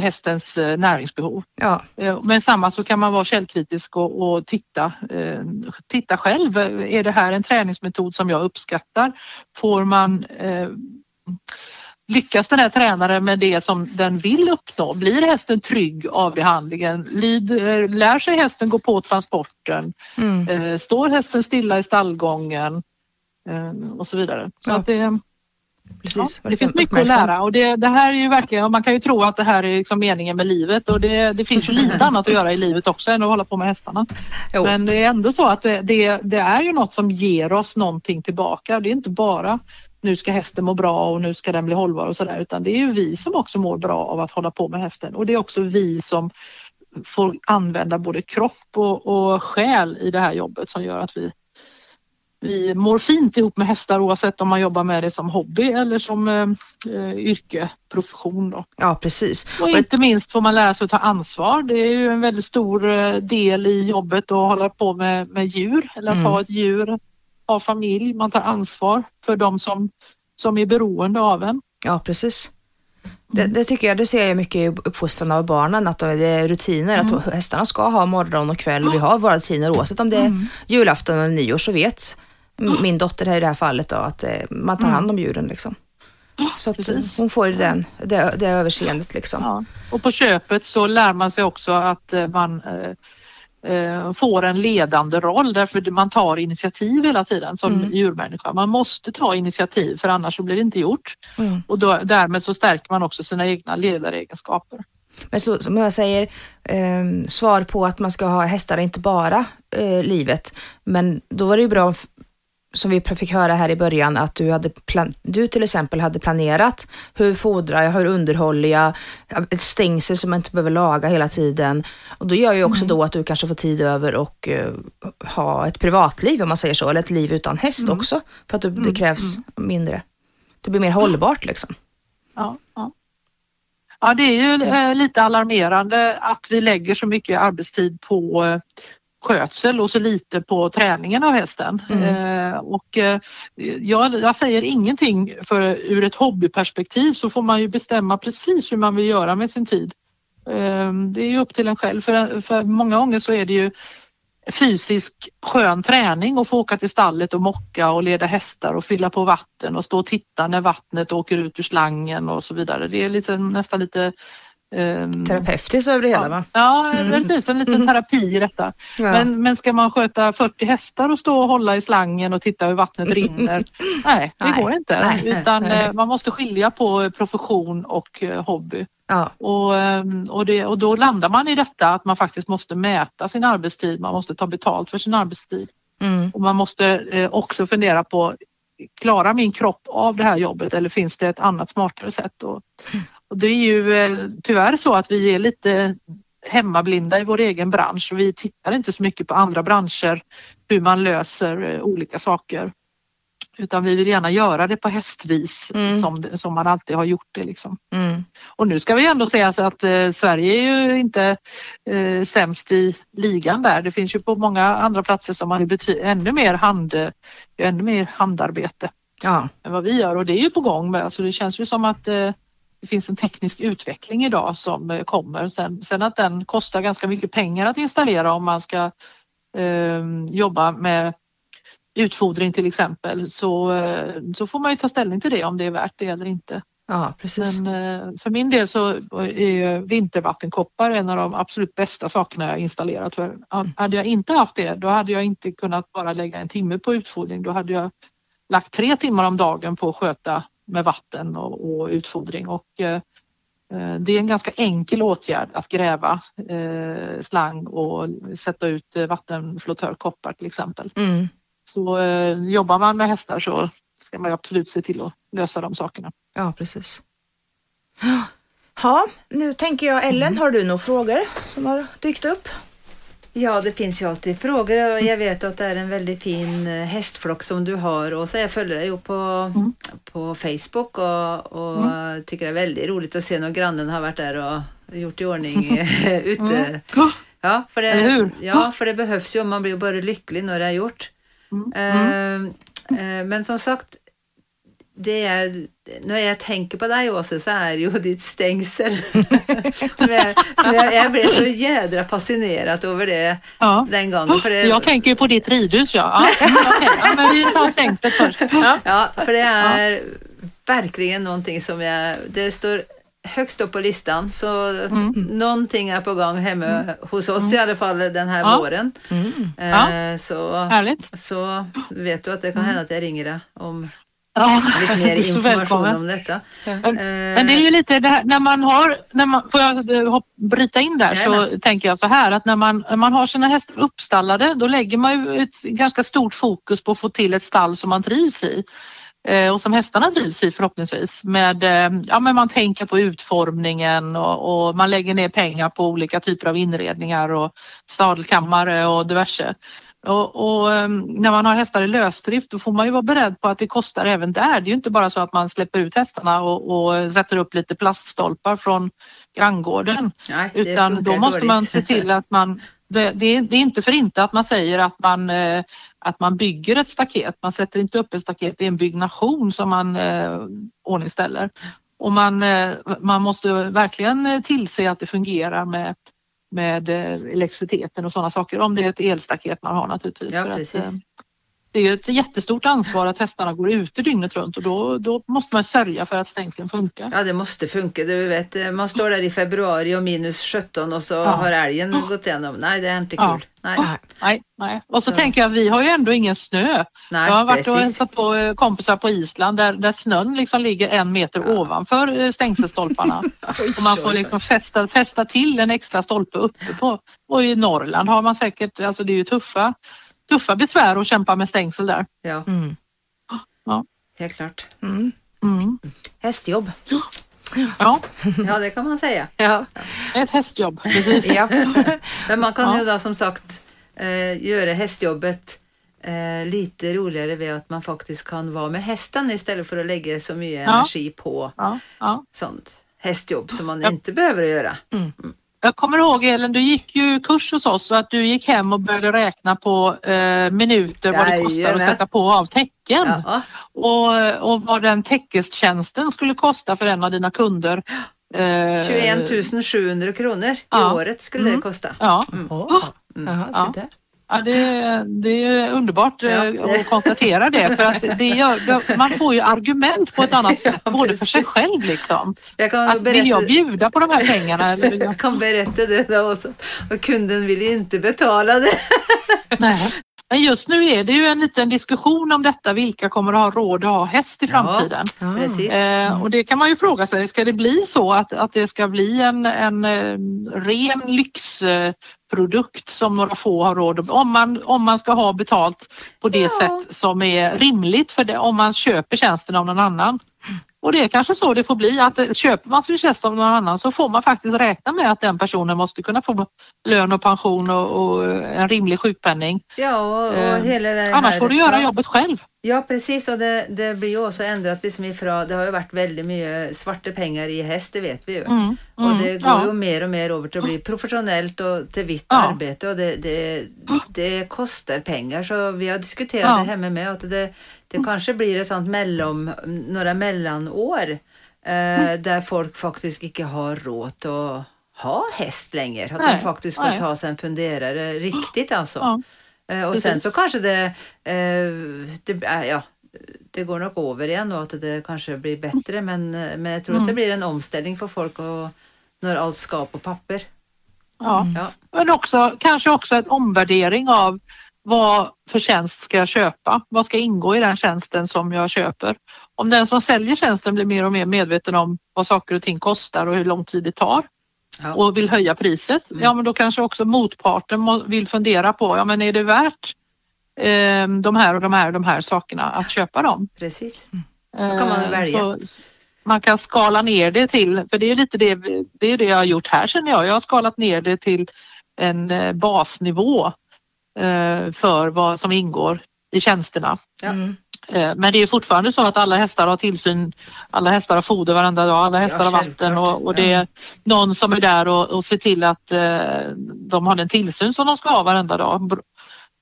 hästens eh, näringsbehov. Ja, Eh, Men samma så kan man vara källkritisk och, och titta, eh, titta själv. Är det här en träningsmetod som jag uppskattar? Får man eh, Lyckas den här tränaren med det som den vill uppnå? Blir hästen trygg av behandlingen? Lyd, eh, lär sig hästen gå på transporten? mm. Eh, står hästen stilla i stallgången? Eh, och så vidare. Så Ja, att det, precis. Ja, det finns mycket att lära och det, det här är ju verkligen, man kan ju tro att det här är liksom meningen med livet och det, det finns ju lite annat att göra i livet också än att hålla på med hästarna. Jo. Men det är ändå så att det, det, är ju något som ger oss någonting tillbaka. Det är inte bara nu ska hästen må bra och nu ska den bli hållbar och sådär utan det är ju vi som också mår bra av att hålla på med hästen och det är också vi som får använda både kropp och, och själ i det här jobbet som gör att vi vi mår fint ihop med hästar oavsett om man jobbar med det som hobby eller som eh, eh, yrke, profession. Då. Ja, precis. Och inte minst får man lära sig att ta ansvar. Det är ju en väldigt stor eh, del i jobbet att hålla på med, med djur eller att Mm. ha ett djur, ha familj. Man tar ansvar för de som, som är beroende av en. Ja, precis. Det, det tycker jag, det ser jag mycket i uppfostran av barnen, att det är rutiner, att hästarna ska ha morgon och kväll och vi har våra rutiner oavsett om det är julafton eller nyår så vet min dotter här i det här fallet då att eh, man tar hand om djuren liksom. Så att precis. hon får den, det, det överseendet liksom. Ja. Och på köpet så lär man sig också att eh, man eh, eh, får en ledande roll därför man tar initiativ hela tiden som Mm. djurmänniska. Man måste ta initiativ för annars så blir det inte gjort. Mm. Och då, därmed så stärker man också sina egna ledaregenskaper. Men så, som jag säger, eh, svar på att man ska ha hästar inte bara eh, livet, men då var det ju bra, som vi fick höra här i början, att du, hade plan- du till exempel hade planerat hur fodrar jag, hur underhåller jag, ett stängsel som man inte behöver laga hela tiden. Och då gör ju också då att du kanske får tid över och eh, ha ett privatliv om man säger så, eller ett liv utan häst också, för att det, det krävs mindre. Det blir mer hållbart liksom. Ja, ja. ja det är ju eh, lite alarmerande att vi lägger så mycket arbetstid på eh, skötsel och så lite på träningen av hästen. Eh, och, eh, jag, jag säger ingenting för ur ett hobbyperspektiv så får man ju bestämma precis hur man vill göra med sin tid. Eh, det är ju upp till en själv för, för många gånger så är det ju fysisk skön träning och få åka till stallet och mocka och leda hästar och fylla på vatten och stå och titta när vattnet åker ut ur slangen och så vidare. Det är liksom nästan lite Um, Terapeutiskt över det hela va? Ja, mm. precis. En liten mm. terapi i detta. Ja. Men, men ska man sköta 40 hästar och stå och hålla i slangen och titta hur vattnet rinner? Nej, det nej. går inte. Nej. Utan nej. Eh, man måste skilja på profession och eh, hobby. Ja. Och, ehm, och, det, och då landar man i detta att man faktiskt måste mäta sin arbetstid. Man måste ta betalt för sin arbetstid. Mm. Och man måste eh, också fundera på klarar min kropp av det här jobbet eller finns det ett annat smartare sätt? Och, och det är ju eh, tyvärr så att vi är lite hemmablinda i vår egen bransch. Vi tittar inte så mycket på andra branscher, hur man löser eh, olika saker. Utan vi vill gärna göra det på hästvis mm. som, som man alltid har gjort det. Liksom. Mm. Och nu ska vi ändå säga att eh, Sverige är ju inte eh, sämst i ligan där. Det finns ju på många andra platser som är ännu mer, hand, ännu mer handarbete ja. än vad vi gör och det är ju på gång. Med. Alltså det känns ju som att eh, det finns en teknisk utveckling idag som eh, kommer. Sen, sen att den kostar ganska mycket pengar att installera om man ska eh, jobba med utfodring till exempel så, eh, så får man ju ta ställning till det om det är värt det eller inte. Ja, precis. Men eh, för min del så är vintervattenkoppar en av de absolut bästa sakerna jag installerat. För hade jag inte haft det då hade jag inte kunnat bara lägga en timme på utfodring. Då hade jag lagt tre timmar om dagen på att sköta med vatten och, och utfodring och eh, eh, det är en ganska enkel åtgärd att gräva eh, slang och sätta ut eh, vattenflottörkoppar till exempel. Mm. Så eh, jobbar man med hästar så ska man absolut se till att lösa de sakerna. Ja, precis. Ja, nu tänker jag Ellen, mm. har du några frågor som har dykt upp? Ja, det finns ju alltid frågor och jag vet att det är en väldigt fin eh, hästflock som du har och så jag följer dig ju på, mm. på Facebook och, och mm. tycker det är väldigt roligt att se när grannen har varit där och gjort i ordning ute. Mm. Ja, för det, ja, för det behövs ju och man blir bara lycklig när det är gjort. Uh, uh, men som sagt, det är, när jag tänker på dig också så är ju ditt stängsel. som jag, som jag, jag, blev så jädra fascinerad över det ja. den gången. För det, jag tänker på ditt ridhus ja. ja, okay. ja men vi tar stängslet först. Ja. ja, för det är verkligen någonting som jag, det står högst upp på listan så mm. någonting är på gång hemma mm. hos oss mm. i alla fall den här ja. våren. Mm. Eh, så, Härligt. så vet du att det kan hända att jag ringer dig om Ja, lite mer information om detta. Ja. Men, men, det är ju lite det här, när man har, när man, får jag eh, bryta in där Jajamän. så tänker jag så här att när man, när man har sina hästar uppstallade då lägger man ju ett ganska stort fokus på att få till ett stall som man trivs i eh, och som hästarna trivs i förhoppningsvis. Med, eh, ja, men man tänker på utformningen och, och, man lägger ner pengar på olika typer av inredningar och stadelkammare och diverse. Och, och, ehm, när man har hästar i lösdrift då får man ju vara beredd på att det kostar även där. Det är ju inte bara så att man släpper ut hästarna och, och sätter upp lite plaststolpar från granngården. Nej, utan då måste dåligt. man se till att man det, det, är, det, är, inte för inte att man säger att man, eh, att man bygger ett staket. Man sätter inte upp ett staket, det är en byggnation som man eh, ordningställer. Och man, eh, man måste verkligen tillse att det fungerar med med eh, elektriciteten och sådana saker. Om det är ett elstaket man har naturligtvis. Ja, att, eh, det är ett jättestort ansvar att hästarna går ute dygnet runt och då, då måste man sörja för att stängslen funkar. Ja, det måste funka. Du vet, eh, man står där i februari och minus 17 och så ja. har älgen oh. gått igenom. Nej, det är inte kul. Ja. Nej. nej, nej. Och så, så, tänker jag, vi har ju ändå ingen snö. Nej, jag har varit precis. och hälsat på eh, kompisar på Island där, där snön liksom ligger en meter ja. ovanför stängselstolparna. och man får liksom fästa, fästa till en extra stolpe uppe på. Och i Norrland har man säkert, alltså det är ju tuffa tuffa besvär att kämpa med stängsel där. Ja, mm. ja. helt klart. Mm. Mm. Hästjobb. Ja. ja, det kan man säga. Ja. Ett hästjobb, precis. ja. Men man kan ja. ju då som sagt eh, göra hästjobbet eh, lite roligare vid att man faktiskt kan vara med hästen istället för att lägga så mycket ja. energi på sånt hästjobb som man inte behöver göra. Mm. Jag kommer ihåg Elin, du gick ju kurs hos oss och att du gick hem och började räkna på eh, minuter vad det kostar att sätta på av tecken. Och, och vad den täckestjänsten skulle kosta för en av dina kunder. Eh, 21 700 kronor i ja. året skulle mm. det kosta. Ja. Mm. Oh. Mm. Aha, ja. Ja, det, det är underbart ja. Eh, att konstatera det för att det gör, man får ju argument på ett annat sätt ja, både för sig själv liksom. Jag kan att, berätta, vill jag bjuda på de här pengarna? Eller? Jag kan berätta det då också. Och kunden vill inte betala det. Nej. Men just nu är det ju en liten diskussion om detta. Vilka kommer att ha råd att ha häst i framtiden? Ja. Eh, och det kan man ju fråga sig. Ska det bli så att, att det ska bli en, en, en eh, ren lyxprodukt som några få har råd om man, om man ska ha betalt på det ja. sätt som är rimligt för det, om man köper tjänsten av någon annan. Och det är kanske så det får bli att köper man sin tjänst av någon annan så får man faktiskt räkna med att den personen måste kunna få lön och pension och, och en rimlig sjukpenning. Ja, och, och eh, hela det här. Annars får du göra jobbet själv. Ja precis och det, det blir ju också ändrat liksom ifrån, det har ju varit väldigt mycket svarta pengar i häst, det vet vi ju. Mm, mm, och det går ja. ju mer och mer över till att bli professionellt och till vitt ja. arbete och det, det, det kostar pengar så vi har diskuterat ja. det hemma med att det, det kanske blir ett sånt mellan, några mellanår eh, mm. där folk faktiskt inte har råd att ha häst längre. Att nej, de faktiskt får nej. ta sig en funderare riktigt alltså. Eh, och Precis. sen så kanske det, eh, det, äh, ja, det går nog över igen och att det kanske blir bättre men, eh, men jag tror mm. att det mm. blir en omställning för folk och när allt ska på papper. Ja. ja. men också kanske också en omvärdering av vad för tjänst ska jag köpa? Vad ska ingå i den tjänsten som jag köper? Om den som säljer tjänsten blir mer och mer medveten om vad saker och ting kostar och hur lång tid det tar ja. och vill höja priset, mm. ja men då kanske också motparten vill fundera på, ja men är det värt eh, de här och de här och de här sakerna att köpa dem? Precis, då kan man välja. Så, man kan skala ner det till, för det är lite det, det, är det jag har gjort här känner jag. Jag har skalat ner det till en eh, basnivå för vad som ingår i tjänsterna. Mm. Eh, men det är fortfarande så att alla hästar har tillsyn, alla hästar har foder varenda dag, alla hästar ja, har vatten och, och, det är någon som är där och, och ser till att eh, de har den tillsyn som de ska ha varenda dag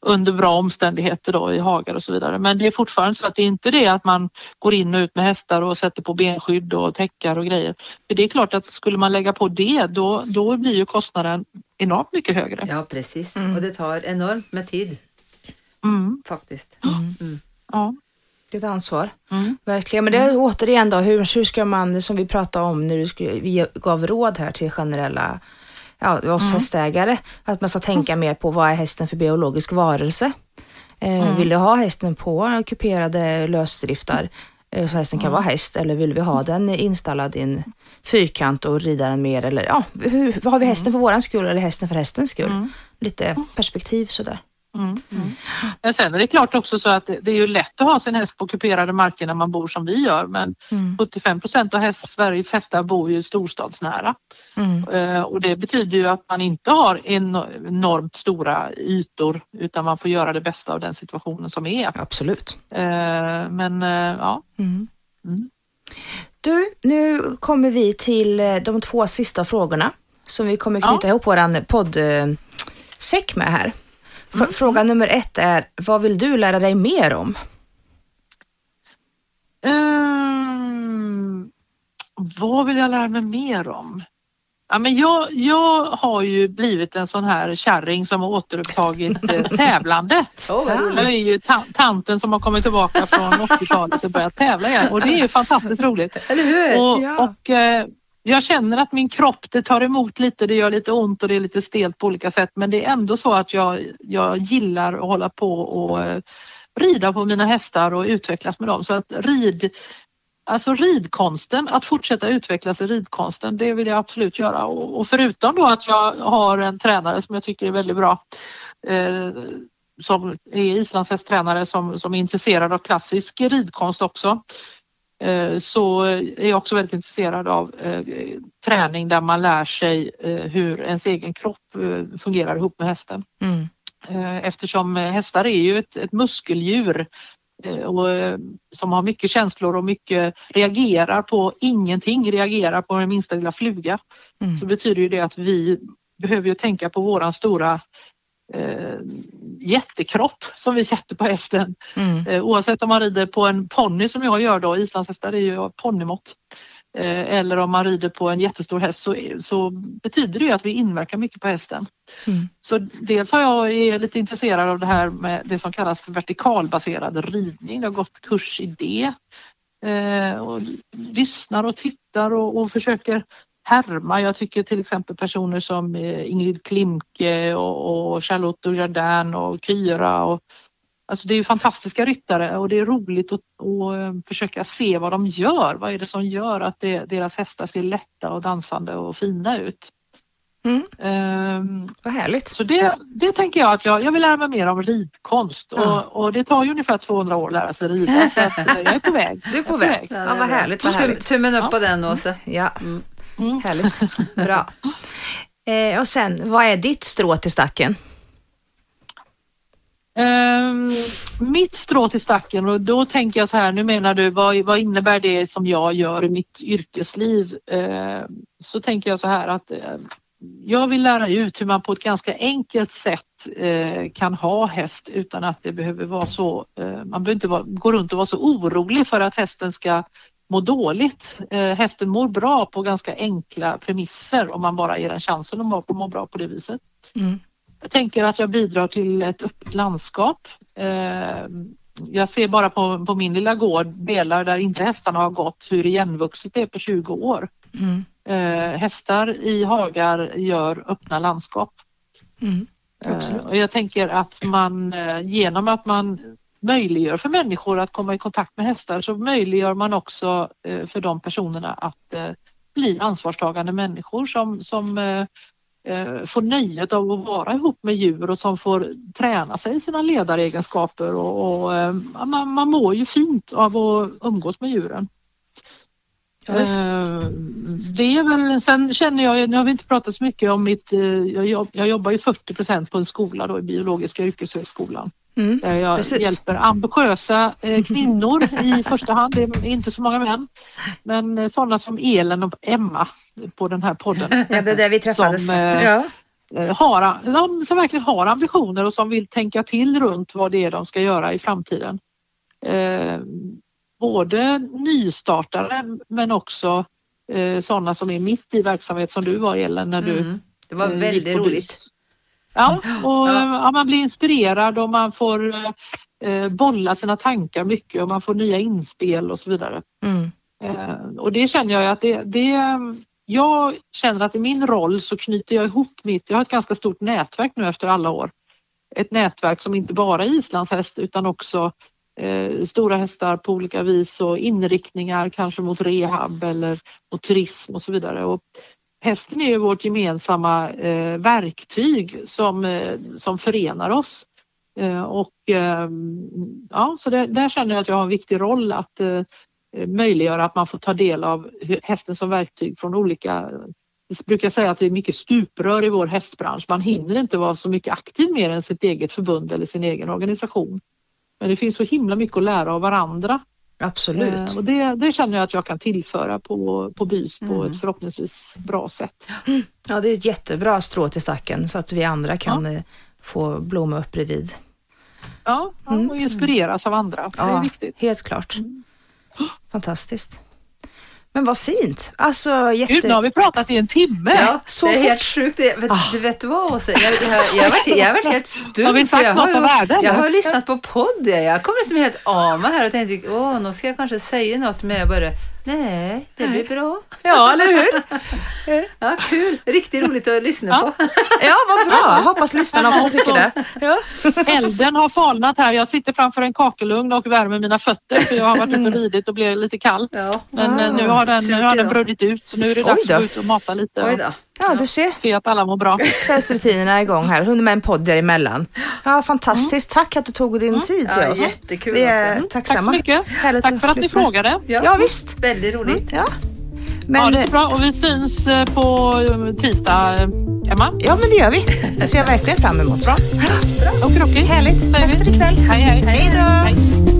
under bra omständigheter då i hagar och så vidare. Men det är fortfarande så att det är inte det att man går in och ut med hästar och sätter på benskydd och täckar och grejer. För det är klart att skulle man lägga på det då, då blir ju kostnaden enormt mycket högre. Ja precis mm. och det tar enormt med tid. Mm. Faktiskt. Mm. mm. Ja ett ansvar. Mm. Verkligen. Men det är mm. återigen då, hur, hur ska man, som vi pratade om när vi gav råd här till generella, ja, oss mm. hästägare, att man ska tänka mer på vad är hästen för biologisk varelse? Eh, mm. Vill du ha hästen på kuperade lösdriftar eh, så hästen kan mm. vara häst eller vill vi ha den installad i en fyrkant och rida den mer eller ja, hur, har vi hästen mm. för våran skull eller hästen för hästens skull? Lite perspektiv sådär. Mm, mm. Men sen är det klart också så att det är ju lätt att ha sin häst på kuperade marker när man bor som vi gör men mm. 75 procent av häst, Sveriges hästar bor ju storstadsnära. Mm. Uh, och det betyder ju att man inte har enormt stora ytor utan man får göra det bästa av den situationen som är. Absolut. Uh, men uh, ja. Mm. Mm. Du, nu kommer vi till de två sista frågorna som vi kommer knyta ja. ihop våran poddsäck med här. Mm. Fråga nummer ett är, vad vill du lära dig mer om? Um, vad vill jag lära mig mer om? Ja, men jag, jag har ju blivit en sån här kärring som har återupptagit eh, tävlandet. Oh, jag är ju ta tanten som har kommit tillbaka från 80-talet och börjat tävla igen och det är ju fantastiskt roligt. Eller hur? Och, ja. och eh, jag känner att min kropp det tar emot lite, det gör lite ont och det är lite stelt på olika sätt men det är ändå så att jag, jag gillar att hålla på och eh, rida på mina hästar och utvecklas med dem. Så att rid, alltså ridkonsten, att fortsätta utvecklas i ridkonsten, det vill jag absolut göra. Och, och förutom då att jag har en tränare som jag tycker är väldigt bra eh, som är islandshästtränare som, som är intresserad av klassisk ridkonst också så är jag också väldigt intresserad av eh, träning där man lär sig eh, hur ens egen kropp fungerar ihop med hästen. Mm. Eftersom hästar är ju ett, ett muskeldjur och, som har mycket känslor och mycket reagerar på ingenting, reagerar på den minsta lilla fluga. Mm. Så betyder ju det att vi behöver ju tänka på våran stora eh, jättekropp som vi sätter på hästen. Mm. Eh, oavsett om man rider på en ponny som jag gör då, islandshästar är ju ponnymått. eh, eller om man rider på en jättestor häst så, så betyder det att vi inverkar mycket på hästen. Mm. Så dels har jag är lite intresserad av det här med det som kallas vertikalbaserad ridning. Jag har gått kurs i det. Eh, och lyssnar och tittar och, och försöker härma. Jag tycker till exempel personer som eh, Ingrid Klimke och, och Charlotte Jardin och Kyra och Alltså det är fantastiska ryttare och det är roligt att, att eh, försöka se vad de gör. Vad är det som gör att det, deras hästar ser lätta och dansande och fina ut? Mm. Um, Vad härligt. så det, det tänker jag att jag, jag vill lära mig mer om ridkonst Ja. och, och det tar ju ungefär 200 år att lära sig rida så att eh, jag är på väg. Du är på är väg. Ja, Ja, vad härligt, vad härligt. Tummen upp Ja. på den Åse. Ja, Mm. Mm. härligt. Bra. Eh, och sen, vad är ditt strå till stacken? Ehm, mitt strå till stacken och då tänker jag så här, nu menar du vad, vad innebär det som jag gör i mitt yrkesliv? Ehm, så tänker jag så här att eh, jag vill lära ut hur man på ett ganska enkelt sätt eh, kan ha häst utan att det behöver vara så, eh, man behöver inte vara, gå runt och vara så orolig för att hästen ska må dåligt. Eh, hästen mår bra på ganska enkla premisser om man bara ger den chansen att må, må bra på det viset. Mm. Jag tänker att jag bidrar till ett öppet landskap. Eh, Jag ser bara på, på min lilla gård delar där inte hästarna har gått hur igenvuxet det är på 20 år. Mm. Eh, Hästar i hagar gör öppna landskap. Mm. Eh. Och jag tänker att man eh, genom att man möjliggör för människor att komma i kontakt med hästar så möjliggör man också eh, för de personerna att eh, bli ansvarstagande människor som, som eh, får nöjet av att vara ihop med djur och som får träna sig i sina ledaregenskaper och, och man, man mår ju fint av att umgås med djuren. Ja, Det är väl, sen känner jag, nu har vi inte pratat så mycket om mitt, jag, jobb, jag jobbar ju 40 procent på en skola då i biologiska yrkeshögskolan. Mm. Där jag Precis. hjälper ambitiösa eh, kvinnor i första hand, det är inte så många män. Men eh, sådana som Elen och Emma på den här podden. Ja, det är där vi träffades. Som, eh, ja. eh, har, de som verkligen har ambitioner och som vill tänka till runt vad det är de ska göra i framtiden. Eh, både nystartare men också eh, sådana som är mitt i verksamhet som du var Ellen när du Mm. Det var eh, väldigt roligt. Ja, och ja, man blir inspirerad och man får eh, bolla sina tankar mycket och man får nya inspel och så vidare. Mm. Eh, och det känner jag att det, det jag känner att i min roll så knyter jag ihop mitt, jag har ett ganska stort nätverk nu efter alla år. Ett nätverk som inte bara är islandshäst utan också eh, stora hästar på olika vis och inriktningar kanske mot rehab eller mot turism och så vidare. Och hästen är ju vårt gemensamma eh, verktyg som, eh, som förenar oss. Eh, och eh, ja, så det, där känner jag att jag har en viktig roll att eh, möjliggöra att man får ta del av hästen som verktyg från olika eh, Jag brukar säga att det är mycket stuprör i vår hästbransch. Man hinner inte vara så mycket aktiv mer än sitt eget förbund eller sin egen organisation. Men det finns så himla mycket att lära av varandra. Absolut. Eh, och det, det känner jag att jag kan tillföra på, på BYS på Mm. ett förhoppningsvis bra sätt. Ja, det är ett jättebra strå till stacken så att vi andra kan eh, få blomma upp bredvid. Ja, ja, Mm. och inspireras av andra. Det är Ja, viktigt. helt klart. Mm. Fantastiskt. Men vad fint. Alltså jätte... Gud, nu har vi pratat i en timme. Ja, så det är fort. helt sjukt. Jag vet, Ah. Du vet du vad Åse? Jag, jag, jag, jag har varit helt stum. Har vi sagt jag något har, av värde? Jag har lyssnat på podd. Jag, jag kommer liksom helt av mig här och tänkte, åh, nu ska jag kanske säga något, men jag bara, nej, det blir bra. Ja, eller hur? Ja, kul. Riktigt roligt att lyssna Ja. på. Ja, vad bra. Hoppas lyssnarna också tycker det. Ja. Elden har falnat här. Jag sitter framför en kakelugn och värmer mina fötter för jag har varit ute och ridit och blev lite kall. Ja. Men eh, Wow. nu har den, nu har den idag. brunnit ut så nu är det dags att gå ut och mata lite Oj då. Ja, du ser. se att alla mår bra. Kvällsrutinerna är igång här. Hunnit med en podd däremellan. Ja, fantastiskt. Tack att du tog din tid till Ja, oss. jättekul. Vi är alltså. tacksamma. Tack så mycket. Härligt Tack för att ni frågade. Ja, visst. Väldigt roligt. Ja. Men, det så bra och vi syns eh, på eh, tisdag, eh, Emma. ja, men det gör vi. Det ser jag verkligen fram emot. Bra. Okej, okej. Härligt. Tack vi. för ikväll. Hej, hej. Hej då. Hej.